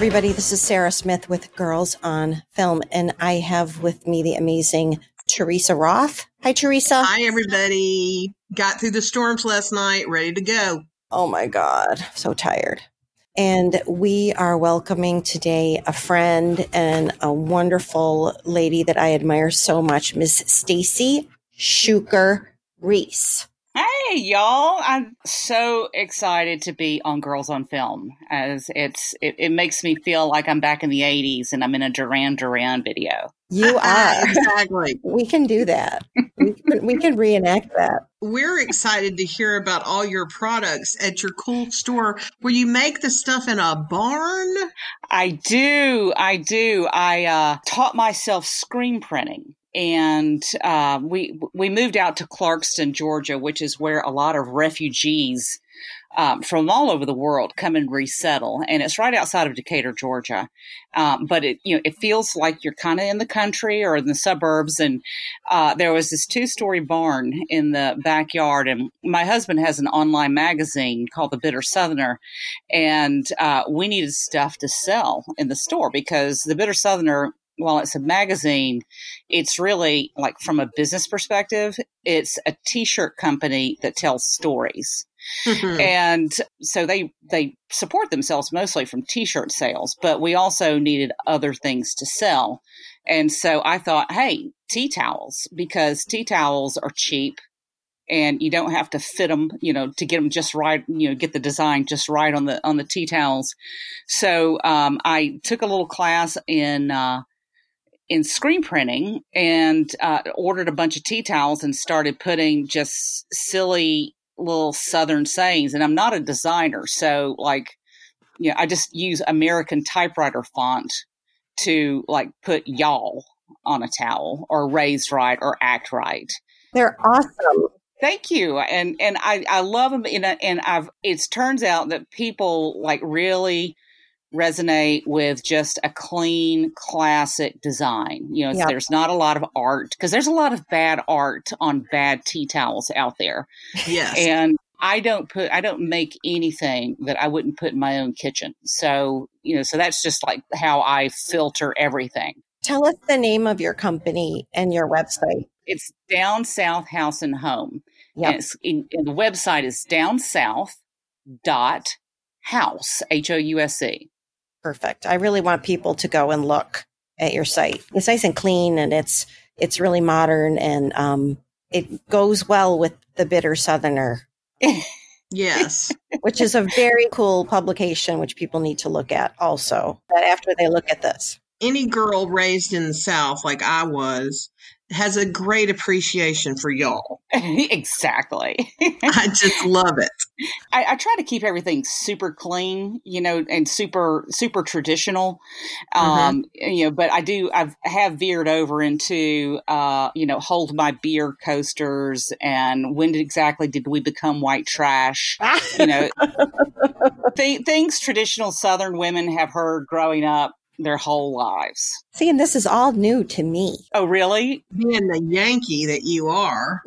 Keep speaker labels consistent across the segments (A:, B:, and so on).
A: Everybody, this is Sarah Smith with Girls on Film, and I have with me the amazing Teresa Roth. Hi, Teresa.
B: Hi, everybody. Got through the storms last night, ready to go.
A: Oh my God, so tired. And we are welcoming today a friend and a wonderful lady that I admire so much, Miss Stacy Shuker Reece.
C: Hey, y'all. I'm so excited to be on Girls on Film as it's it, it makes me feel like I'm back in the 80s and I'm in a Duran Duran video.
A: You are.
B: exactly.
A: We can do that. we, can, we can reenact that.
B: We're excited to hear about all your products at your cool store where you make the stuff in a barn.
C: I do. I do. I uh, taught myself screen printing and uh, we we moved out to Clarkston, Georgia, which is where a lot of refugees um, from all over the world come and resettle, and it's right outside of Decatur, Georgia. Um, but it you know it feels like you're kind of in the country or in the suburbs. And uh, there was this two story barn in the backyard, and my husband has an online magazine called The Bitter Southerner, and uh, we needed stuff to sell in the store because The Bitter Southerner while it's a magazine, it's really like from a business perspective, it's a t-shirt company that tells stories. Mm-hmm. And so they they support themselves mostly from t-shirt sales, but we also needed other things to sell. And so I thought, hey, tea towels because tea towels are cheap and you don't have to fit them, you know, to get them just right, you know, get the design just right on the on the tea towels. So um, I took a little class in uh, in screen printing and uh, ordered a bunch of tea towels and started putting just silly little southern sayings. And I'm not a designer, so like, you know, I just use American typewriter font to like put y'all on a towel or raised right or act right.
A: They're awesome.
C: Thank you, and and I I love them, and and I've it turns out that people like really resonate with just a clean classic design. You know yep. there's not a lot of art because there's a lot of bad art on bad tea towels out there.
B: Yes.
C: And i don't put i don't make anything that i wouldn't put in my own kitchen. So you know so that's just like how i filter everything.
A: Tell us the name of your company and your website.
C: It's down south house and home. Yep. and, in, and the website is down south dot house h-o-u-s-e
A: perfect. I really want people to go and look at your site. It's nice and clean and it's it's really modern and um, it goes well with the bitter southerner.
B: yes.
A: which is a very cool publication which people need to look at also That after they look at this.
B: Any girl raised in the South like I was has a great appreciation for y'all.
C: exactly.
B: I just love it.
C: I, I, try to keep everything super clean, you know, and super super traditional. Um, mm-hmm. you know, but I do I've have veered over into uh, you know, hold my beer coasters and when exactly did we become white trash? you know, th- things traditional Southern women have heard growing up their whole lives.
A: See, and this is all new to me.
C: Oh, really?
B: Being the Yankee that you are.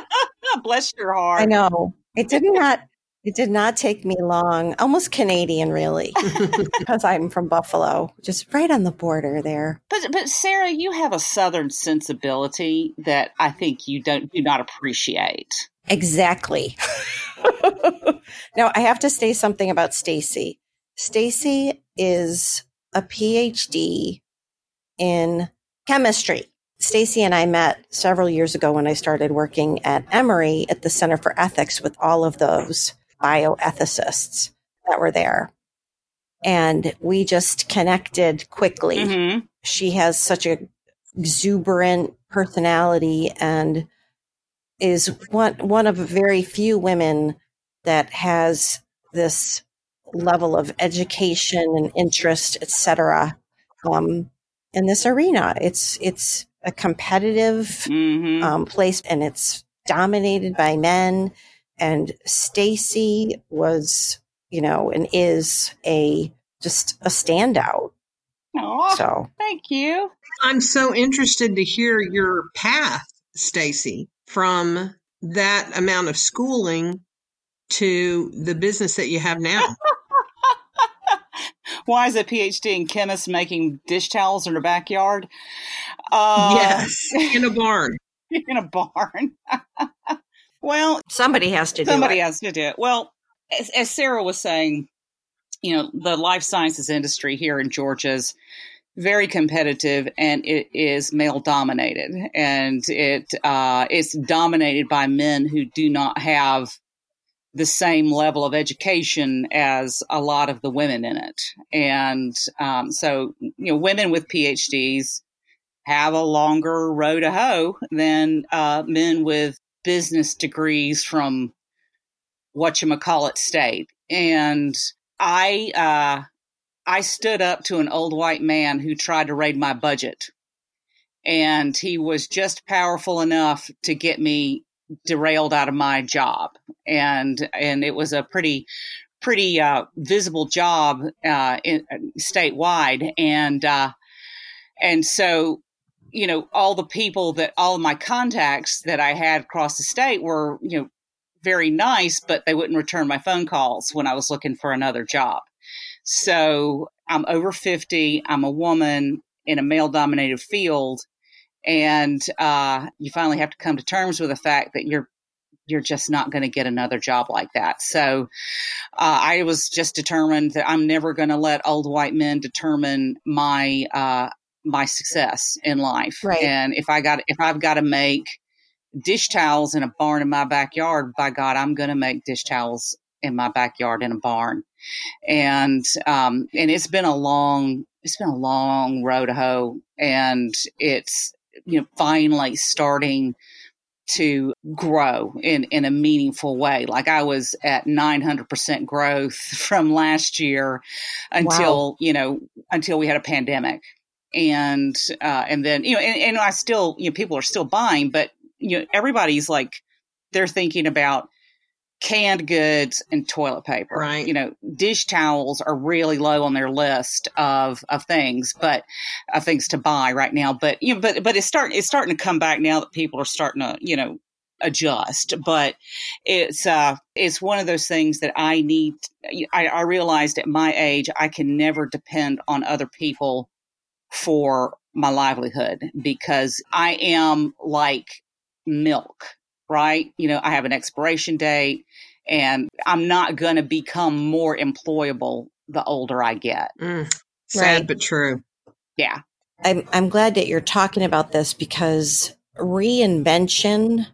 C: Bless your heart.
A: I know. It did not it did not take me long, almost Canadian really, because I'm from Buffalo, just right on the border there.
C: But but Sarah, you have a southern sensibility that I think you don't do not appreciate.
A: Exactly. now, I have to say something about Stacy. Stacy is a PhD in chemistry. Stacy and I met several years ago when I started working at Emory at the Center for Ethics with all of those bioethicists that were there. And we just connected quickly. Mm-hmm. She has such a exuberant personality and is one one of very few women that has this level of education and interest, etc. Um, in this arena, it's it's a competitive mm-hmm. um, place, and it's dominated by men. And Stacy was, you know, and is a just a standout.
C: Oh, so thank you.
B: I'm so interested to hear your path, Stacy, from that amount of schooling to the business that you have now.
C: why is a PhD in chemist making dish towels in her backyard? Uh,
B: yes, in a barn.
C: in a barn. well,
A: somebody has to.
C: Somebody
A: do it.
C: Somebody has to do it. Well, as, as Sarah was saying, you know, the life sciences industry here in Georgia is very competitive and it is male dominated and it uh, it's dominated by men who do not have the same level of education as a lot of the women in it and um, so you know women with phds have a longer row to hoe than uh, men with business degrees from whatchamacallit state and i uh, I stood up to an old white man who tried to raid my budget. And he was just powerful enough to get me derailed out of my job. And, and it was a pretty, pretty, uh, visible job, uh, in, statewide. And, uh, and so, you know, all the people that all of my contacts that I had across the state were, you know, very nice, but they wouldn't return my phone calls when I was looking for another job. So I'm over 50. I'm a woman in a male dominated field. And uh, you finally have to come to terms with the fact that you're you're just not going to get another job like that. So uh, I was just determined that I'm never going to let old white men determine my uh, my success in life.
A: Right.
C: And if I got if I've got to make dish towels in a barn in my backyard, by God, I'm going to make dish towels in my backyard in a barn and um, and it's been a long it's been a long road to hoe, and it's you know finally starting to grow in in a meaningful way. Like I was at 900% growth from last year until, wow. you know, until we had a pandemic. And uh and then, you know, and, and I still, you know, people are still buying, but you know, everybody's like they're thinking about canned goods and toilet paper.
B: Right.
C: You know, dish towels are really low on their list of of things, but of things to buy right now. But you know, but but it's starting it's starting to come back now that people are starting to you know adjust. But it's uh it's one of those things that I need. I, I realized at my age I can never depend on other people for my livelihood because I am like milk right? You know, I have an expiration date and I'm not going to become more employable the older I get.
B: Mm, sad right. but true.
C: Yeah.
A: I'm I'm glad that you're talking about this because reinvention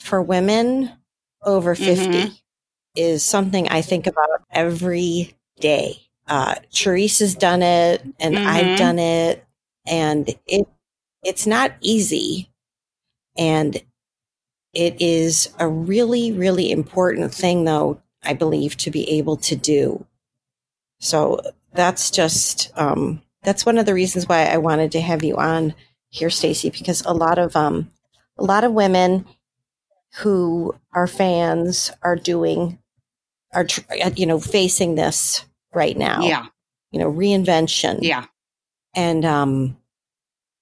A: for women over 50 mm-hmm. is something I think about every day. Uh, Therese has done it and mm-hmm. I've done it and it, it's not easy. And it is a really, really important thing, though, I believe, to be able to do. So that's just, um, that's one of the reasons why I wanted to have you on here, Stacy, because a lot of, um, a lot of women who are fans are doing, are, you know, facing this right now.
C: Yeah.
A: You know, reinvention.
C: Yeah.
A: And, um,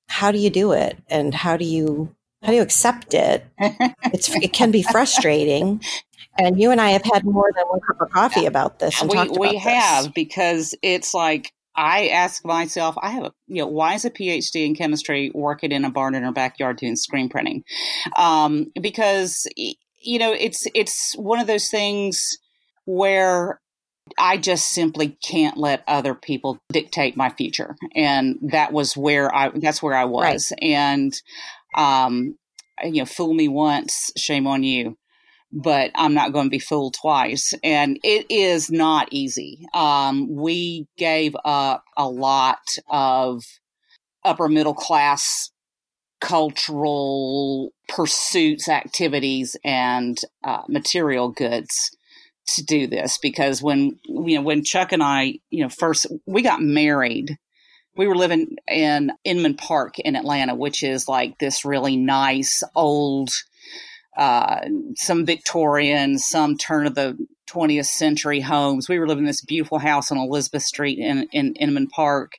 A: how do you do it? And how do you how do you accept it? It's it can be frustrating. And you and I have had more than one cup of coffee about this. And
C: we we have
A: this.
C: because it's like I ask myself, I have a, you know, why is a PhD in chemistry working in a barn in her backyard doing screen printing? Um, because you know, it's it's one of those things where I just simply can't let other people dictate my future, and that was where I that's where I was, right. and um, you know, fool me once, shame on you. But I'm not going to be fooled twice. And it is not easy. Um, we gave up a lot of upper middle class cultural pursuits, activities, and uh, material goods to do this because when you know when Chuck and I you know first we got married we were living in Inman Park in Atlanta, which is like this really nice old, uh, some Victorian, some turn of the 20th century homes. We were living in this beautiful house on Elizabeth Street in, in Inman Park.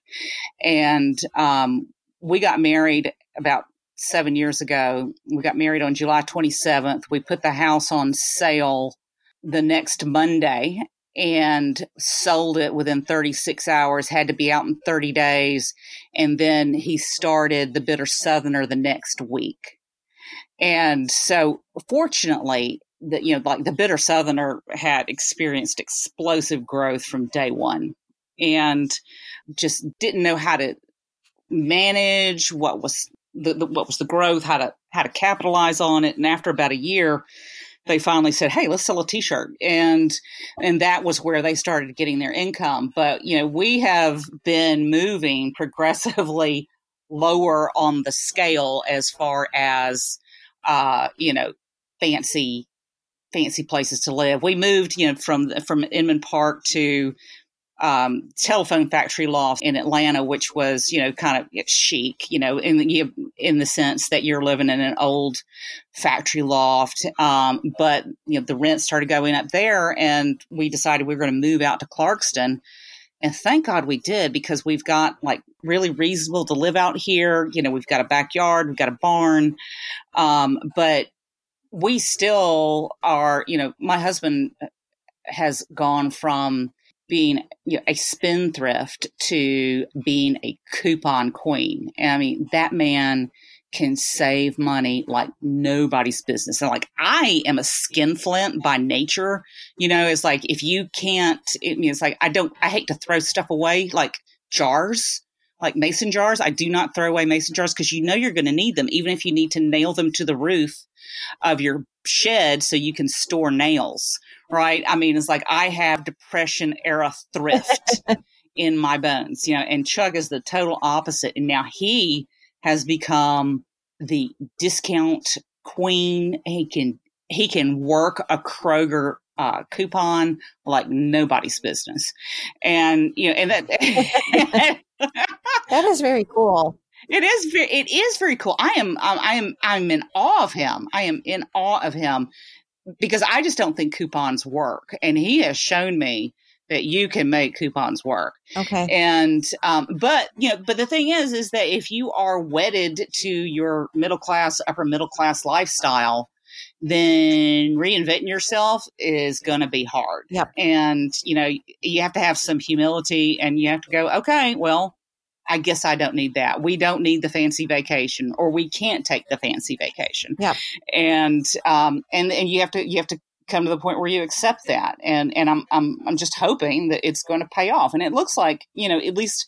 C: And, um, we got married about seven years ago. We got married on July 27th. We put the house on sale the next Monday and sold it within 36 hours, had to be out in 30 days. And then he started the Bitter Southerner the next week. And so, fortunately, that you know, like the Bitter Southerner had experienced explosive growth from day one, and just didn't know how to manage what was the, the, what was the growth, how to how to capitalize on it. And after about a year, they finally said, "Hey, let's sell a T-shirt," and and that was where they started getting their income. But you know, we have been moving progressively lower on the scale as far as uh, you know fancy fancy places to live. We moved, you know, from from Inman Park to um, telephone factory loft in Atlanta, which was you know kind of chic, you know, in the in the sense that you're living in an old factory loft. Um, but you know the rent started going up there, and we decided we were going to move out to Clarkston. And thank God we did because we've got like really reasonable to live out here. You know, we've got a backyard, we've got a barn, um, but we still are. You know, my husband has gone from being you know, a spendthrift to being a coupon queen. I mean, that man can save money like nobody's business. And like I am a skinflint by nature. You know, it's like if you can't it means like I don't I hate to throw stuff away like jars, like mason jars. I do not throw away mason jars because you know you're going to need them even if you need to nail them to the roof of your shed so you can store nails right? I mean, it's like I have depression era thrift in my bones, you know, and Chuck is the total opposite. And now he has become the discount queen. He can, he can work a Kroger uh, coupon like nobody's business. And, you know, and that,
A: that is very cool.
C: It is very, it is very cool. I am, I am, I'm in awe of him. I am in awe of him because I just don't think coupons work. And he has shown me that you can make coupons work.
A: Okay.
C: And um, but you know, but the thing is, is that if you are wedded to your middle class, upper middle class lifestyle, then reinventing yourself is going to be hard.
A: Yep.
C: And you know, you have to have some humility, and you have to go, okay, well, I guess I don't need that. We don't need the fancy vacation, or we can't take the fancy vacation.
A: Yeah.
C: And um and and you have to you have to come to the point where you accept that. And and I'm I'm I'm just hoping that it's going to pay off. And it looks like you know at least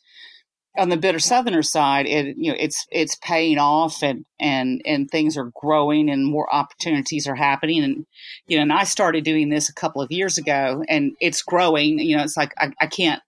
C: on the bitter southerner side it you know it's it's paying off and and and things are growing and more opportunities are happening and you know and i started doing this a couple of years ago and it's growing you know it's like i, I can't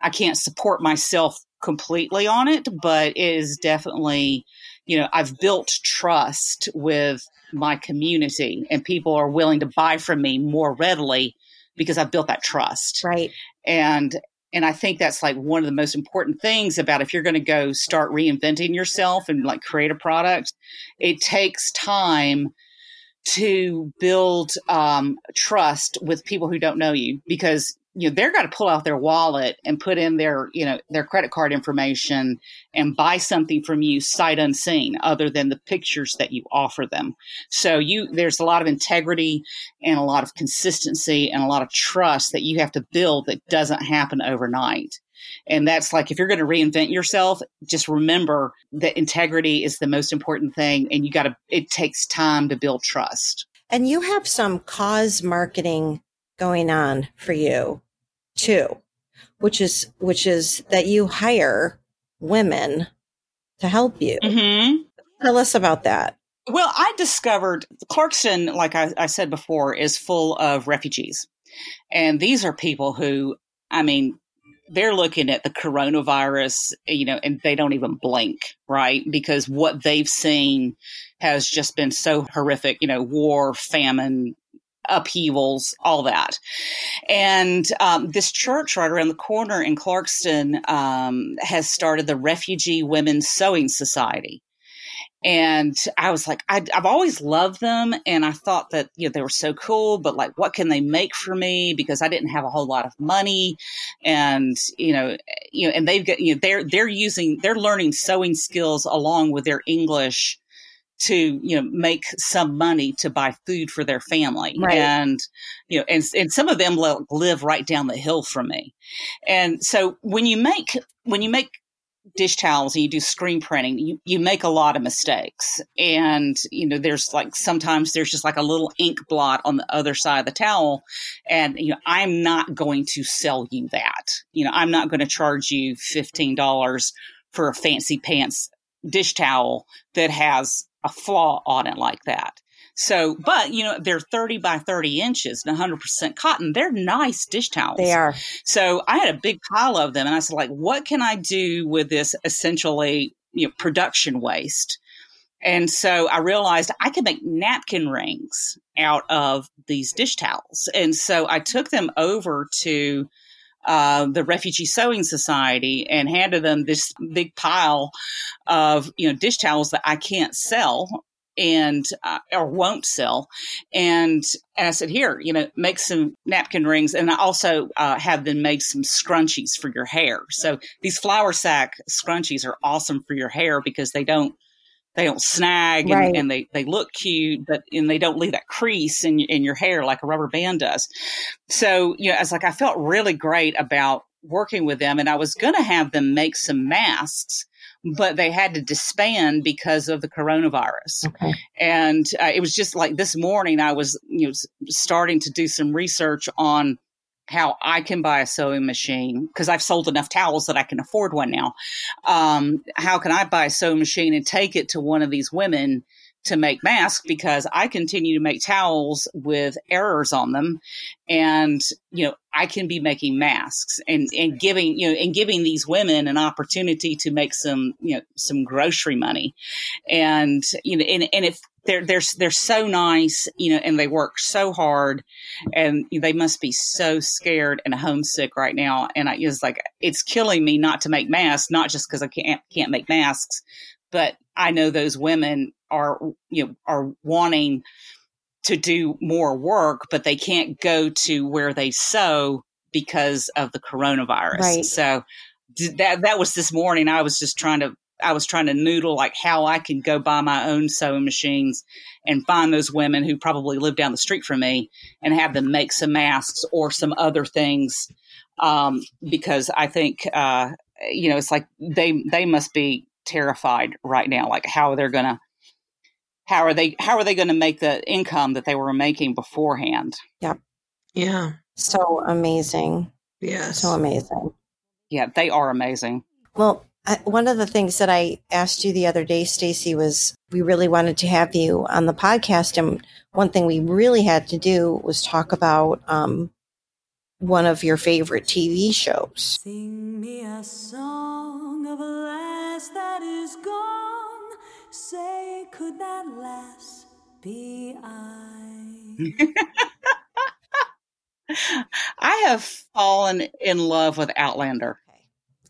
C: i can't support myself completely on it, but it is definitely, you know, I've built trust with my community and people are willing to buy from me more readily because I've built that trust.
A: Right.
C: And and I think that's like one of the most important things about if you're going to go start reinventing yourself and like create a product, it takes time to build um, trust with people who don't know you because you know they're got to pull out their wallet and put in their you know their credit card information and buy something from you sight unseen other than the pictures that you offer them. So you there's a lot of integrity and a lot of consistency and a lot of trust that you have to build that doesn't happen overnight. And that's like if you're going to reinvent yourself just remember that integrity is the most important thing and you got to it takes time to build trust.
A: And you have some cause marketing going on for you too, which is which is that you hire women to help you.
C: Mm-hmm.
A: Tell us about that.
C: Well, I discovered Clarkston, like I, I said before, is full of refugees, and these are people who, I mean, they're looking at the coronavirus, you know, and they don't even blink, right? Because what they've seen has just been so horrific, you know, war, famine, upheavals, all that. And um, this church right around the corner in Clarkston um, has started the Refugee Women's Sewing Society. And I was like, I, have always loved them, and I thought that you know they were so cool. But like, what can they make for me? Because I didn't have a whole lot of money, and you know, you know, and they've got you know they're they're using they're learning sewing skills along with their English to you know make some money to buy food for their family.
A: Right.
C: and you know and and some of them live right down the hill from me. And so when you make when you make dish towels and you do screen printing you, you make a lot of mistakes. And you know there's like sometimes there's just like a little ink blot on the other side of the towel. And you know i'm not going to sell you that. You know i'm not going to charge you $15 for a fancy pants dish towel that has a flaw on it like that. So, but you know, they're 30 by 30 inches and 100% cotton. They're nice dish towels.
A: They are.
C: So I had a big pile of them and I said, like, what can I do with this essentially, you know, production waste? And so I realized I could make napkin rings out of these dish towels. And so I took them over to uh, the Refugee Sewing Society and handed them this big pile of you know dish towels that I can't sell and uh, or won't sell. And, and i said here you know make some napkin rings. And i also uh, have them make some scrunchies for your hair. So these flour sack scrunchies are awesome for your hair because they don't they don't snag and,
A: Right.
C: and they, they look cute, but and they don't leave that crease in in your hair like a rubber band does. So you know, I was like, I felt really great about working with them, and I was going to have them make some masks, but they had to disband because of the coronavirus.
A: Okay.
C: And uh, it was just like this morning, I was you know starting to do some research on how I can buy a sewing machine because I've sold enough towels that I can afford one now. Um, how can I buy a sewing machine and take it to one of these women to make masks because I continue to make towels with errors on them. And you know I can be making masks and and giving you know and giving these women an opportunity to make some you know some grocery money. And you know and, and if they're they're they're so nice you know and they work so hard and they must be so scared and homesick right now. And I it's like it's killing me not to make masks not just because I can't can't make masks but I know those women are you know are wanting to do more work but they can't go to where they sew because of the coronavirus
A: Right.
C: so that that was this morning I was just trying to I was trying to noodle like how I can go buy my own sewing machines and find those women who probably live down the street from me and have them make some masks or some other things um, because I think uh, you know it's like they they must be terrified right now like how they're gonna how are they how are they going to make the income that they were making beforehand
B: Yeah. Yeah.
A: So amazing.
B: yeah
A: So amazing.
C: yeah they are amazing
A: Well, I, one of the things that I asked you the other day, Stacy, was we really wanted to have you on the podcast, and one thing we really had to do was talk about um, one of your favorite TV shows.
D: Sing me a song of a lass that is gone. Say, could that lass be I?
C: I have fallen in love with Outlander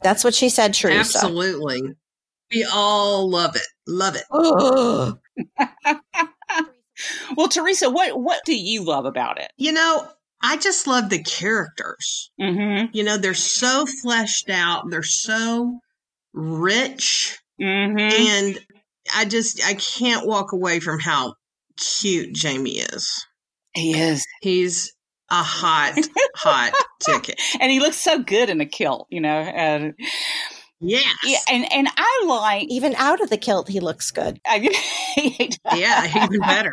A: That's what she said, Teresa.
B: Absolutely. We all love it. Love it.
C: Well Teresa what what do you love about it
B: You know, I just love the characters.
C: mm-hmm
B: You know, they're so fleshed out. They're so rich.
C: mm-hmm
B: And I just, I can't walk away from how cute Jamie is.
C: he is
B: He's a hot, hot ticket.
C: and he looks so good in a kilt you know and
B: Yes.
C: yeah and and i like
A: Even out of the kilt, he looks good.
C: I,
B: Yeah, even better.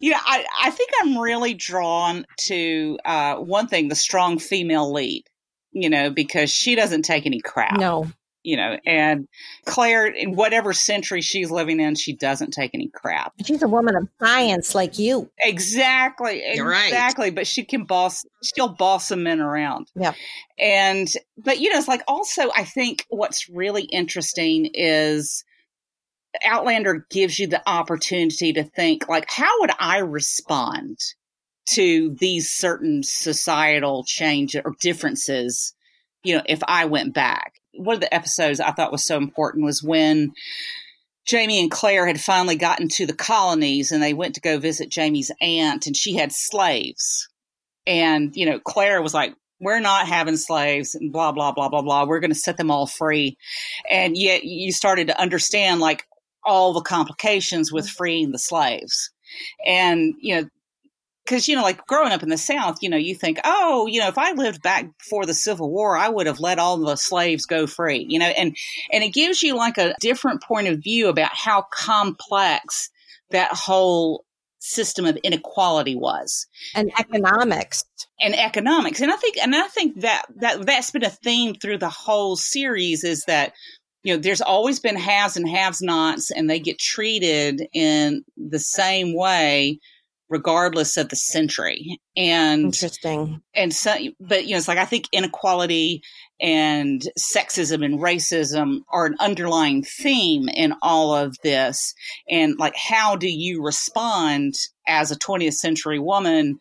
C: you know I, I think i'm really drawn to uh one thing the strong female lead you know because she doesn't take any crap
A: No,
C: you know and claire in whatever century she's living in she doesn't take any crap
A: she's a woman of science like you.
C: Exactly.
B: You're right.
C: Exactly. But she can boss, she'll boss some men around.
A: Yeah.
C: And, but you know, it's like also, I think what's really interesting is Outlander gives you the opportunity to think, like, how would I respond to these certain societal change or differences, you know, if I went back? One of the episodes I thought was so important was when Jamie and Claire had finally gotten to the colonies and they went to go visit Jamie's aunt and she had slaves. And, you know, Claire was like, we're not having slaves and blah, blah, blah, blah, blah. We're going to set them all free. And yet you started to understand like, all the complications with mm-hmm. freeing the slaves. And, you know, because you know like growing up in the south you know you think oh you know if i lived back before the civil war i would have let all the slaves go free you know and and it gives you like a different point of view about how complex that whole system of inequality was.
A: And economics.
C: And economics. And i think and i think that that that's been a theme through the whole series is that you know there's always been haves and haves nots and they get treated in the same way regardless of the century. And
A: interesting.
C: and so but you know it's like i think inequality and sexism and racism are an underlying theme in all of this. And like how do you respond as a 20th century woman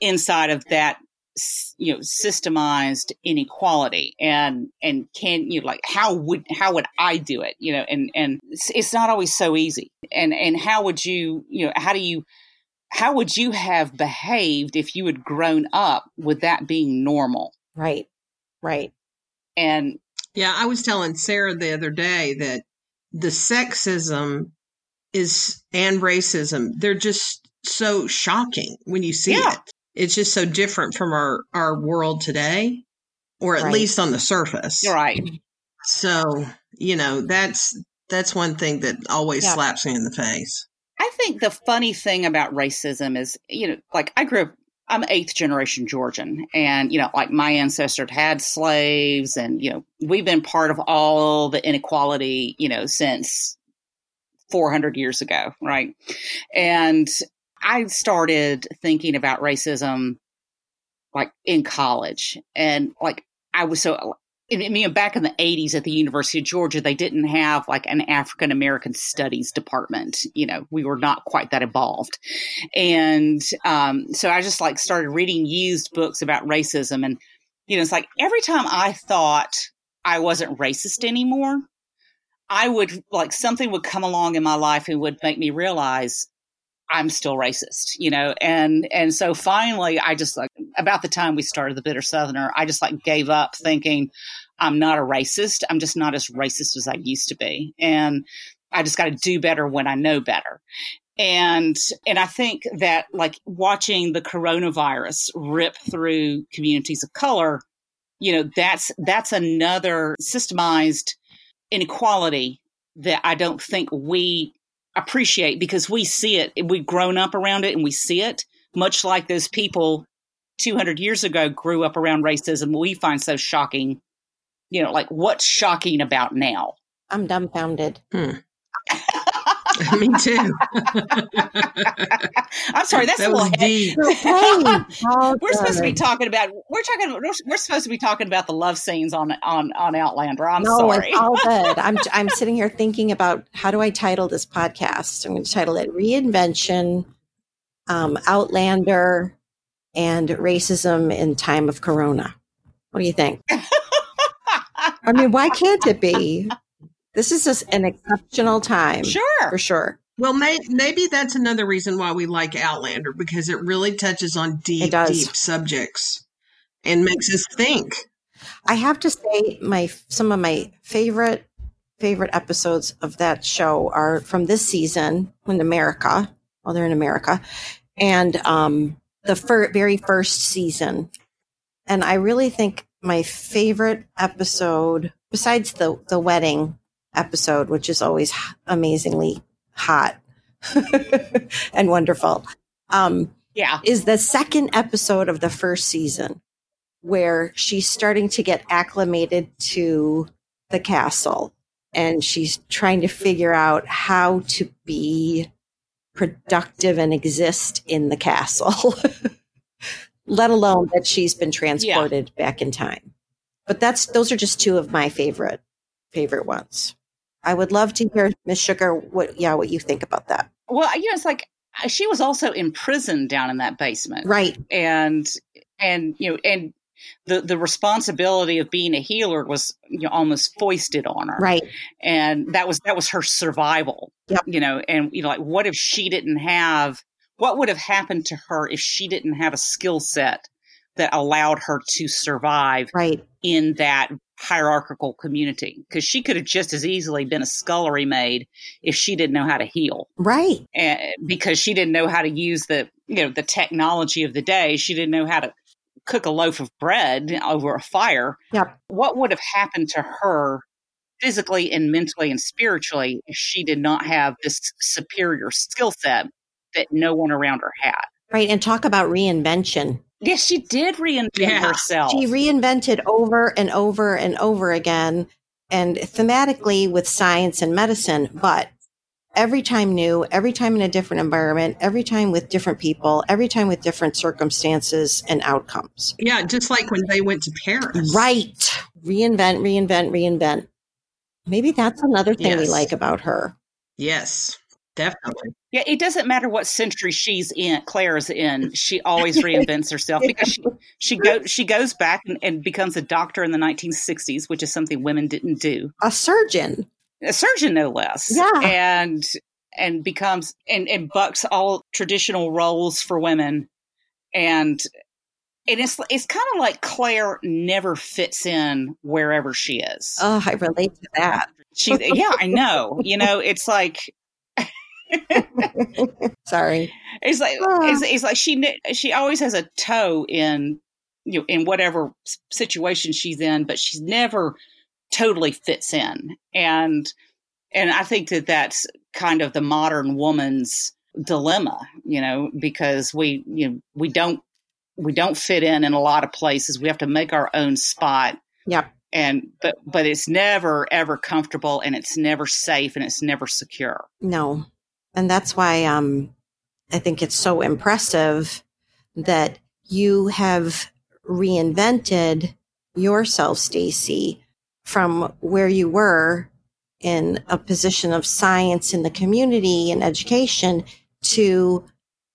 C: inside of that you know systemized inequality? And and can you know, like how would how would i do it? You know and and it's, it's not always so easy. And and how would you you know how do you how would you have behaved if you had grown up with that being normal?
A: Right. Right.
C: And
B: yeah, I was telling Sarah the other day that the sexism is and racism, they're just so shocking when you see yeah. it. It's just so different from our our world today or at right. least on the surface.
C: Right.
B: So, you know, that's that's one thing that always yeah. slaps me in the face.
C: I think the funny thing about racism is, you know, like I grew up, I'm eighth generation Georgian, and, you know, like my ancestors had slaves, and, you know, we've been part of all the inequality, you know, since 400 years ago, right? And I started thinking about racism like in college, and like I was so I mean, back in the 80s at the University of Georgia, they didn't have like an African American studies department. You know, we were not quite that evolved. And um, so I just like started reading used books about racism. And, you know, it's like every time I thought I wasn't racist anymore, I would like something would come along in my life and would make me realize I'm still racist, you know, and and so finally, I just like about the time we started the Bitter Southerner, I just like gave up thinking I'm not a racist. I'm just not as racist as I used to be, and I just got to do better when I know better. And and I think that like watching the coronavirus rip through communities of color, you know, that's that's another systemized inequality that I don't think we appreciate because we see it. We've grown up around it and we see it, much like those people 200 years ago grew up around racism we find so shocking. You know, like what's shocking about now?
A: I'm dumbfounded. Hmm.
B: Me too.
C: I'm sorry, that's that a little deep. we're supposed to be talking about we're talking we're, we're, supposed to be talking about the love scenes on on on Outlander. I'm no, sorry.
A: It's all good. I'm I'm sitting here thinking about how do I title this podcast? I'm going to title it Reinvention, um, Outlander, and Racism in Time of Corona. What do you think? I mean, why can't it be? This is just an exceptional time.
C: Sure.
A: For sure.
B: Well, may, maybe that's another reason why we like Outlander because it really touches on deep, deep subjects and makes us think.
A: I have to say, my some of my favorite favorite episodes of that show are from this season when America, well, they're in America, and um, the fir- very first season. And I really think my favorite episode, besides the the wedding episode, which is always amazingly hot and wonderful. Um,
C: yeah.
A: Is the second episode of the first season where she's starting to get acclimated to the castle and she's trying to figure out how to be productive and exist in the castle, let alone that she's been transported yeah. back in time. But that's those are just two of my favorite favorite ones. I would love to hear Miss Sugar what yeah what you think about that.
C: Well, you know, it's like uh, she was also imprisoned down in that basement,
A: right?
C: And and you know and the the responsibility of being a healer was you know almost foisted on her,
A: right?
C: And that was that was her survival,
A: yep.
C: you know. And you know, like what if she didn't have what would have happened to her if she didn't have a skill set that allowed her to survive
A: right
C: in that hierarchical community because she could have just as easily been a scullery maid if she didn't know how to heal.
A: Right.
C: And because she didn't know how to use the you know the technology of the day. She didn't know how to cook a loaf of bread over a fire.
A: Yep.
C: what would have happened to her physically and mentally and spiritually if she did not have this superior skill set that no one around her had?
A: Right and talk about reinvention
C: Yes, she did reinvent yeah. herself.
A: She reinvented over and over and over again, and thematically with science and medicine, but every time new, every time in a different environment, every time with different people, every time with different circumstances and outcomes.
B: Yeah, just like when they went to Paris.
A: Right. Reinvent, reinvent, reinvent. Maybe that's another thing yes. we like about her.
B: Yes. Definitely.
C: Yeah, it doesn't matter what century she's in, Claire's in. She always reinvents herself because she she goes she goes back and, and, becomes a doctor in the 1960s, which is something women didn't do.
A: A surgeon,
C: a surgeon, no less.
A: Yeah,
C: and and becomes and, and bucks all traditional roles for women, and and it's it's kind of like Claire never fits in wherever she is.
A: Oh, I relate to that.
C: She, yeah, I know. You know, it's like
A: Sorry.
C: It's like ah. it's, it's like she she always has a toe in you know in whatever situation she's in, but she's never totally fits in. And and I think that that's kind of the modern woman's dilemma, you know, because we you know we don't we don't fit in in a lot of places. We have to make our own spot.
A: Yep.
C: And but but it's never ever comfortable and it's never safe and it's never secure.
A: No. And that's why um, I think it's so impressive that you have reinvented yourself, Stacy, from where you were in a position of science in the community and education to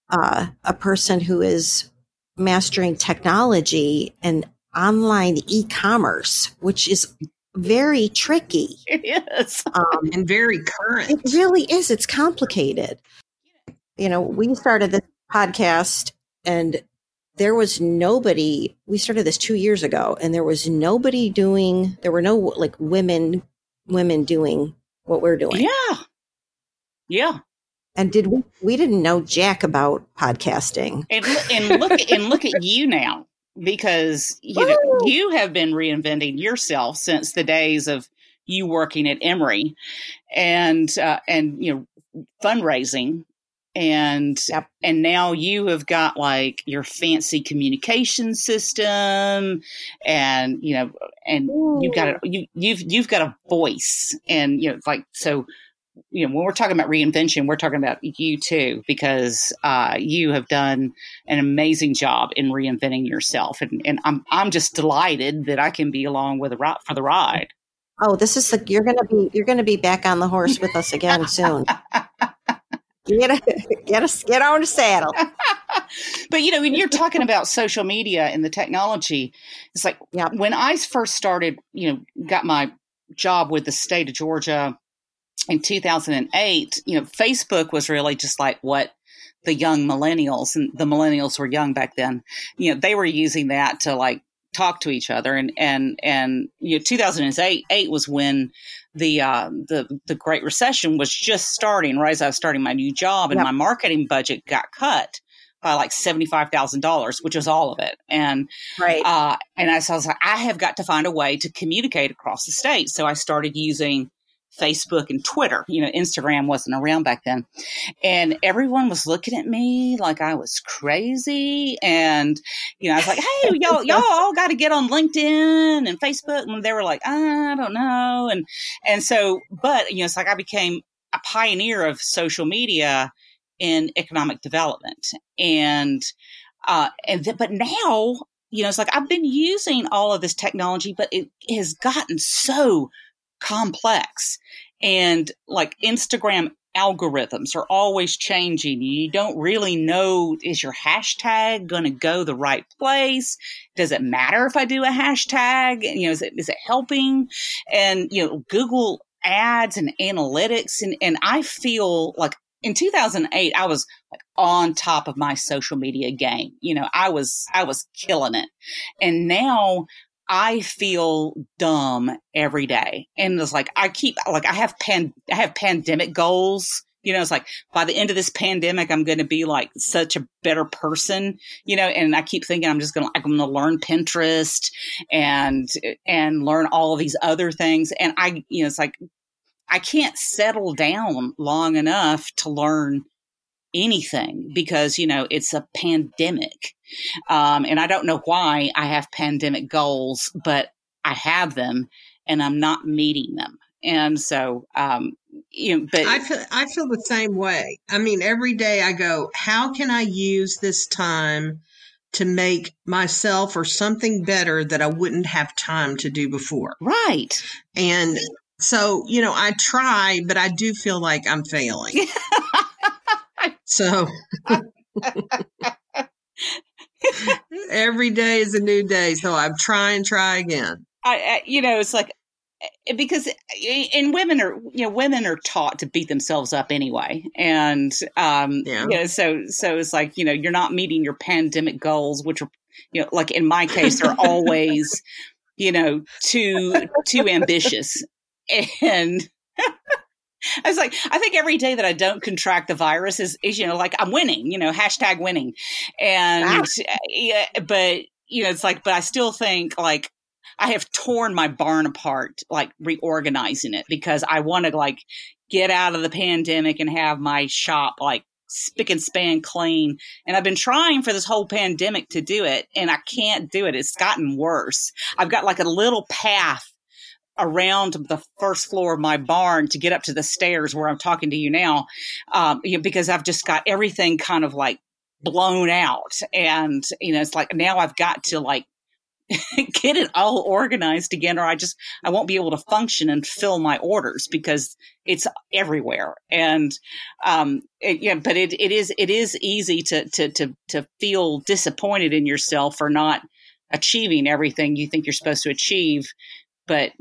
A: uh, a person who is mastering technology and online e-commerce, which is very tricky.
C: It is.
B: Um, and very current.
A: It really is. It's complicated. You know, we started this podcast and there was nobody, we started this two years ago and there was nobody doing, there were no like women, women doing what we're doing.
C: Yeah. Yeah.
A: And did we, we didn't know jack about podcasting.
C: And, and look, and look at you now because you know you have been reinventing yourself since the days of you working at Emory and uh, and you know fundraising and yep. and now you have got like your fancy communication system and you know and Ooh. you've got a you you've you've got a voice and you know like so you know, when we're talking about reinvention, we're talking about you too, because uh, you have done an amazing job in reinventing yourself, and, and I'm I'm just delighted that I can be along with the ride for the ride.
A: Oh, this is the you're gonna be you're gonna be back on the horse with us again soon. get a, get a, get on the saddle.
C: but you know, when you're talking about social media and the technology, it's like
A: yep.
C: when I first started, you know, got my job with the state of Georgia in 2008, you know, Facebook was really just like what the young millennials and the millennials were young back then, you know, they were using that to like talk to each other. And, and, and, you know, 2008 eight was when the, uh, the, the Great Recession was just starting, right as I was starting my new job and yep. my marketing budget got cut by like $75,000, which was all of it. And,
A: right.
C: Uh, and I, so I was like, I have got to find a way to communicate across the state. So I started using Facebook and Twitter. You know, Instagram wasn't around back then. And everyone was looking at me like I was crazy. And, you know, I was like, hey, y'all, y'all all got to get on LinkedIn and Facebook. And they were like, I don't know. And, and so, but, you know, it's like I became a pioneer of social media in economic development. And, uh, and th- but now, you know, it's like I've been using all of this technology, but it has gotten so complex and like Instagram algorithms are always changing. You don't really know is your hashtag going to go the right place? Does it matter if I do a hashtag? You know, is it is it helping? And you know, Google ads and analytics and and I feel like in 2008 I was like on top of my social media game. You know, I was I was killing it. And now I feel dumb every day. And it's like, I keep, like, I have pan, I have pandemic goals. You know, it's like by the end of this pandemic, I'm going to be like such a better person, you know, and I keep thinking I'm just going to, I'm going to learn Pinterest and, and learn all of these other things. And I, you know, it's like, I can't settle down long enough to learn anything because you know it's a pandemic. Um, and i don't know why i have pandemic goals but i have them and i'm not meeting them. And so um, you know but
B: I feel, I feel the same way. I mean every day i go how can i use this time to make myself or something better that i wouldn't have time to do before?
C: Right.
B: And so you know i try but i do feel like i'm failing So every day is a new day. So I'm try and try again.
C: I, I, you know, it's like eh, because eh, and women are you know women are taught to beat themselves up anyway and um yeah. you know so so it's like you know you're not meeting your pandemic goals which are you know like in my case are always you know too too ambitious and I was like, I think every day that I don't contract the virus is, is you know, like I'm winning, you know, hashtag winning. And, ah. yeah, but, you know, it's like, but I still think like I have torn my barn apart, like reorganizing it because I want to like get out of the pandemic and have my shop like spick and span clean. And I've been trying for this whole pandemic to do it and I can't do it. It's gotten worse. I've got like a little path around the first floor of my barn to get up to the stairs where I'm talking to you now, um, you know, because I've just got everything kind of like blown out. And, you know, it's like now I've got to like get it all organized again or I just, I won't be able to function and fill my orders because it's everywhere. And, um, it, yeah, but it, it is, it is easy to, to, to, to feel disappointed in yourself for not achieving everything you think you're supposed to achieve. But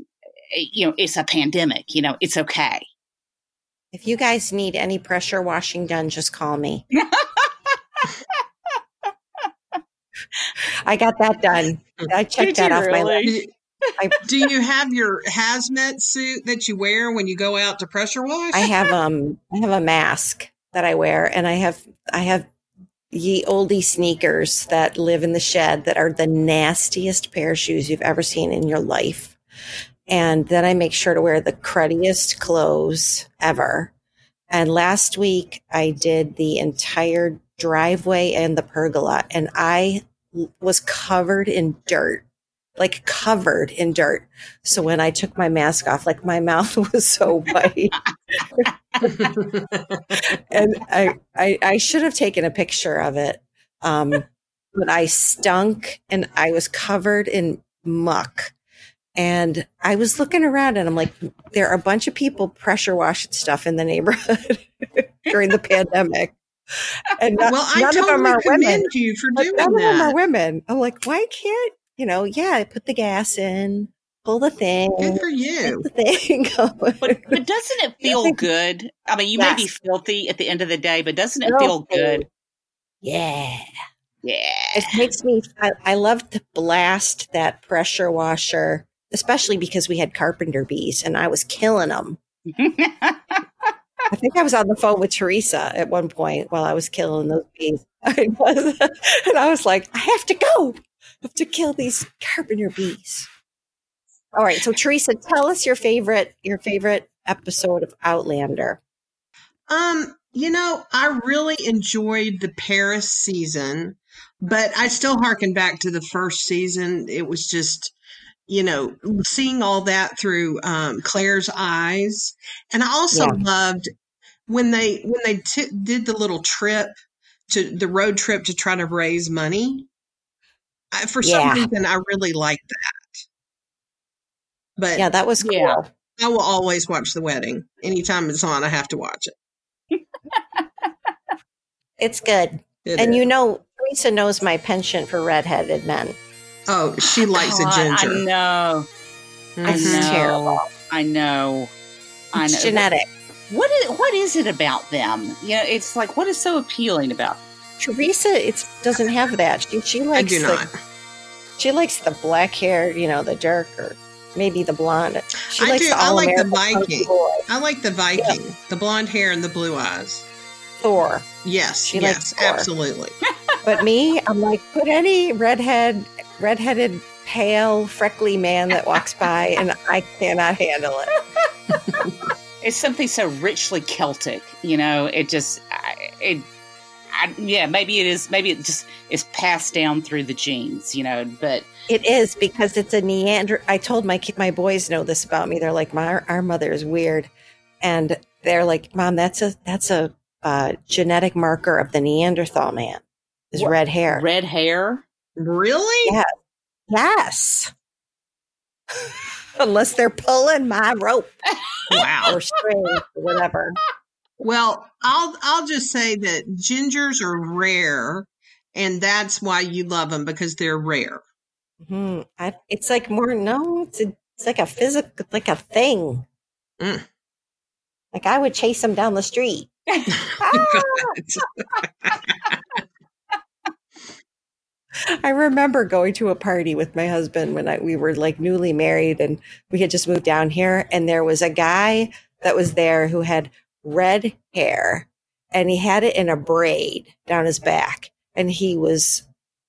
C: you know, it's a pandemic, you know, it's okay.
A: If you guys need any pressure washing done, just call me. I got that done. I checked that off really? my list.
B: I, Do you have your hazmat suit that you wear when you go out to pressure wash?
A: I have um I have a mask that I wear and I have I have ye oldie sneakers that live in the shed that are the nastiest pair of shoes you've ever seen in your life. And then I make sure to wear the cruddiest clothes ever. And last week I did the entire driveway and the pergola and I was covered in dirt, like covered in dirt. So when I took my mask off, like my mouth was so white. and I, I, I should have taken a picture of it. Um, but I stunk and I was covered in muck. And I was looking around and I'm like, there are a bunch of people pressure washing stuff in the neighborhood during the pandemic.
B: And not, well, I none totally of them are women. you for doing
A: none
B: that.
A: of them are women. I'm like, why can't, you know, yeah, put the gas in, pull the thing.
B: Good for you.
A: The thing
C: but, but, doesn't it feel good? I mean, you yes. may be filthy at the end of the day, but doesn't it feel good?
A: Yeah.
C: Yeah.
A: It makes me, I, I love to blast that pressure washer especially because we had carpenter bees and I was killing them. I think I was on the phone with Teresa at one point while I was killing those bees. I was, and I was like, I have to go. I have to kill these carpenter bees. All right. So Teresa, tell us your favorite your favorite episode of Outlander.
B: Um, you know, I really enjoyed the Paris season, but I still harken back to the first season. It was just you know, seeing all that through um, Claire's eyes, and I also yeah. loved when they when they t- did the little trip to the road trip to try to raise money. I, for yeah. some reason, I really liked that. But
A: yeah, that was cool. Yeah,
B: I will always watch the wedding. Anytime it's on, I have to watch it.
A: it's good, it and is. you know, Teresa knows my penchant for redheaded men.
B: Oh, she likes God, a ginger.
C: I know.
A: Mm-hmm. I know. terrible.
C: I know.
A: I know. genetic.
C: What is what is it about them? You know, it's like what is so appealing about them?
A: Teresa? It doesn't have that. She, she likes.
B: I do not.
A: She likes the black hair, you know, the dark or maybe the blonde. She
B: I
A: likes
B: do.
A: the
B: I like the Viking. I like the Viking, the blonde hair and the blue eyes.
A: Thor.
B: Yes,
A: She
B: yes,
A: Thor.
B: absolutely.
A: But me, I'm like, put any redhead, redheaded, pale, freckly man that walks by, and I cannot handle it.
C: It's something so richly Celtic, you know. It just, it, I, yeah, maybe it is. Maybe it just is passed down through the genes, you know. But
A: It is because it's a Neander. I told my my boys know this about me. They're like, my our mother is weird, and they're like, Mom, that's a that's a uh, genetic marker of the Neanderthal man. Is
C: What?
A: red hair.
C: red hair,
B: Really?
A: Yeah. Yes. Unless they're pulling my rope
B: Wow.
A: or string or whatever.
B: Well, I'll I'll just say that gingers are rare, and that's why you love them because they're rare.
A: hmm I, it's like more no, it's a, it's like a physical, like a thing.
B: Mm.
A: Like I would chase them down the street. I remember going to a party with my husband when I, we were like newly married and we had just moved down here. And there was a guy that was there who had red hair and he had it in a braid down his back. And he was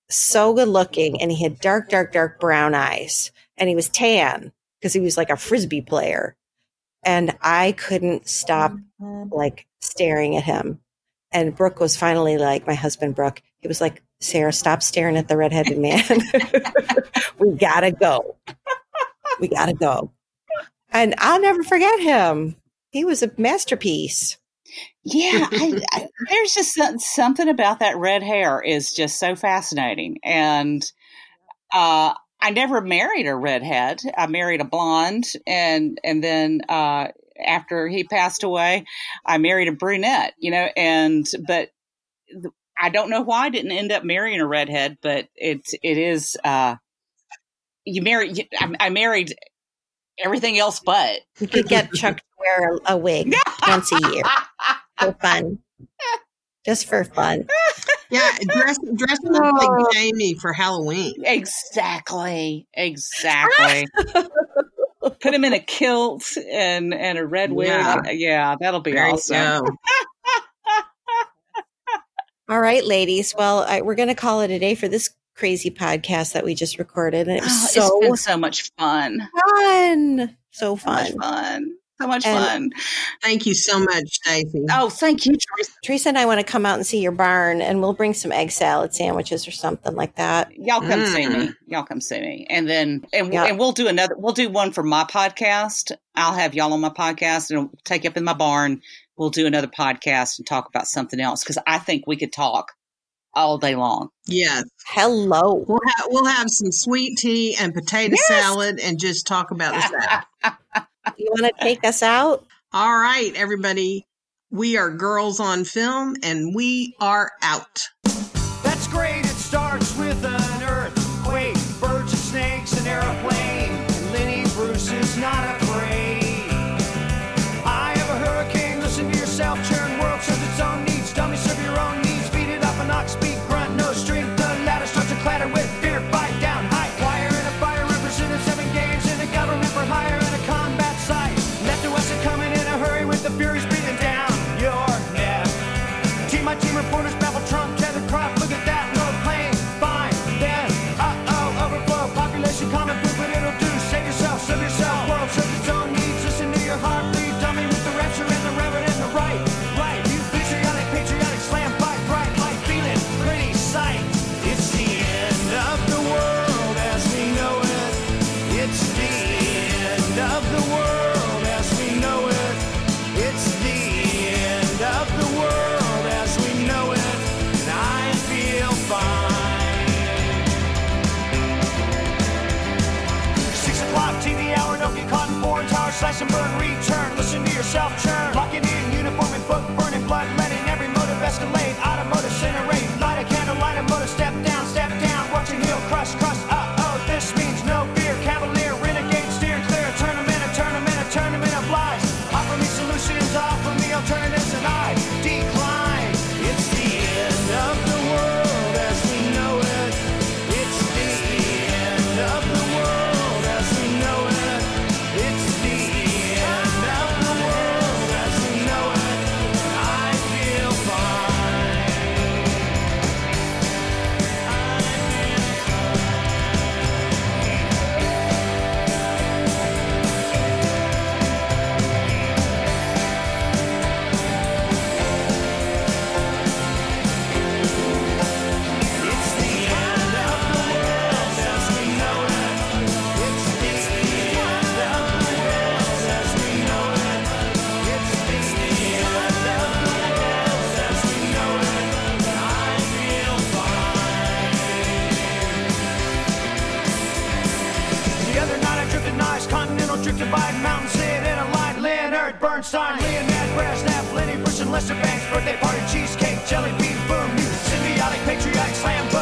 A: so good looking and he had dark, dark, dark brown eyes and he was tan because he was like a frisbee player. And I couldn't stop mm-hmm. like staring at him. And Brooke was finally like, my husband Brooke, he was like, Sarah, stop staring at the redheaded man. we gotta go. We gotta go. And I'll never forget him. He was a masterpiece.
C: yeah. I, I, there's just some- something about that red hair is just so fascinating, and uh, I never married a redhead. I married a blonde, and and then uh, after he passed away, I married a brunette. You know, and but I don't know why I didn't end up marrying a redhead, but it it is uh, you marry. you- I, I married everything else but.
A: You could get Chuck to wear a, a wig once a year for fun. Just for fun.
B: Yeah, dress dressing up like Jamie for Halloween.
C: Exactly. Exactly. Put him in a kilt and and a red wig.
B: Yeah.
C: Yeah, that'll be
B: There
C: awesome.
B: go.
A: All right, ladies. Well, I, we're going to call it a day for this crazy podcast that we just recorded. And it was
C: Oh,
A: so
C: it's been so much fun.
A: fun. So
C: So much
A: fun.
C: fun. So much
A: And-
C: fun.
B: Thank you so much, Stacey.
C: Oh, thank you, Teresa.
A: Teresa and I want to come out and see your barn and we'll bring some egg salad sandwiches or something like that.
C: Y'all come see
B: Mm.
C: me. Y'all come see me, and then and,
A: Yeah.
C: and we'll do another. We'll do one for my podcast. I'll have y'all on my podcast and take you up in my barn. We'll do another podcast and talk about something else because I think we could talk all day long.
B: Yes,
A: Hello.
B: we'll have we'll have some sweet tea and potato
C: Yes.
B: salad and just talk about the South.
A: You want to take us out?
B: All right, everybody. We are girls on film, and we are out.
E: That's great. It starts with an earthquake, tournament, a tournament Einstein, Leonid Brezhnev, Lenny Bruce, and Lester Bangs, birthday party, cheesecake, jelly bean, boom, you symbiotic, patriotic, slam, boom.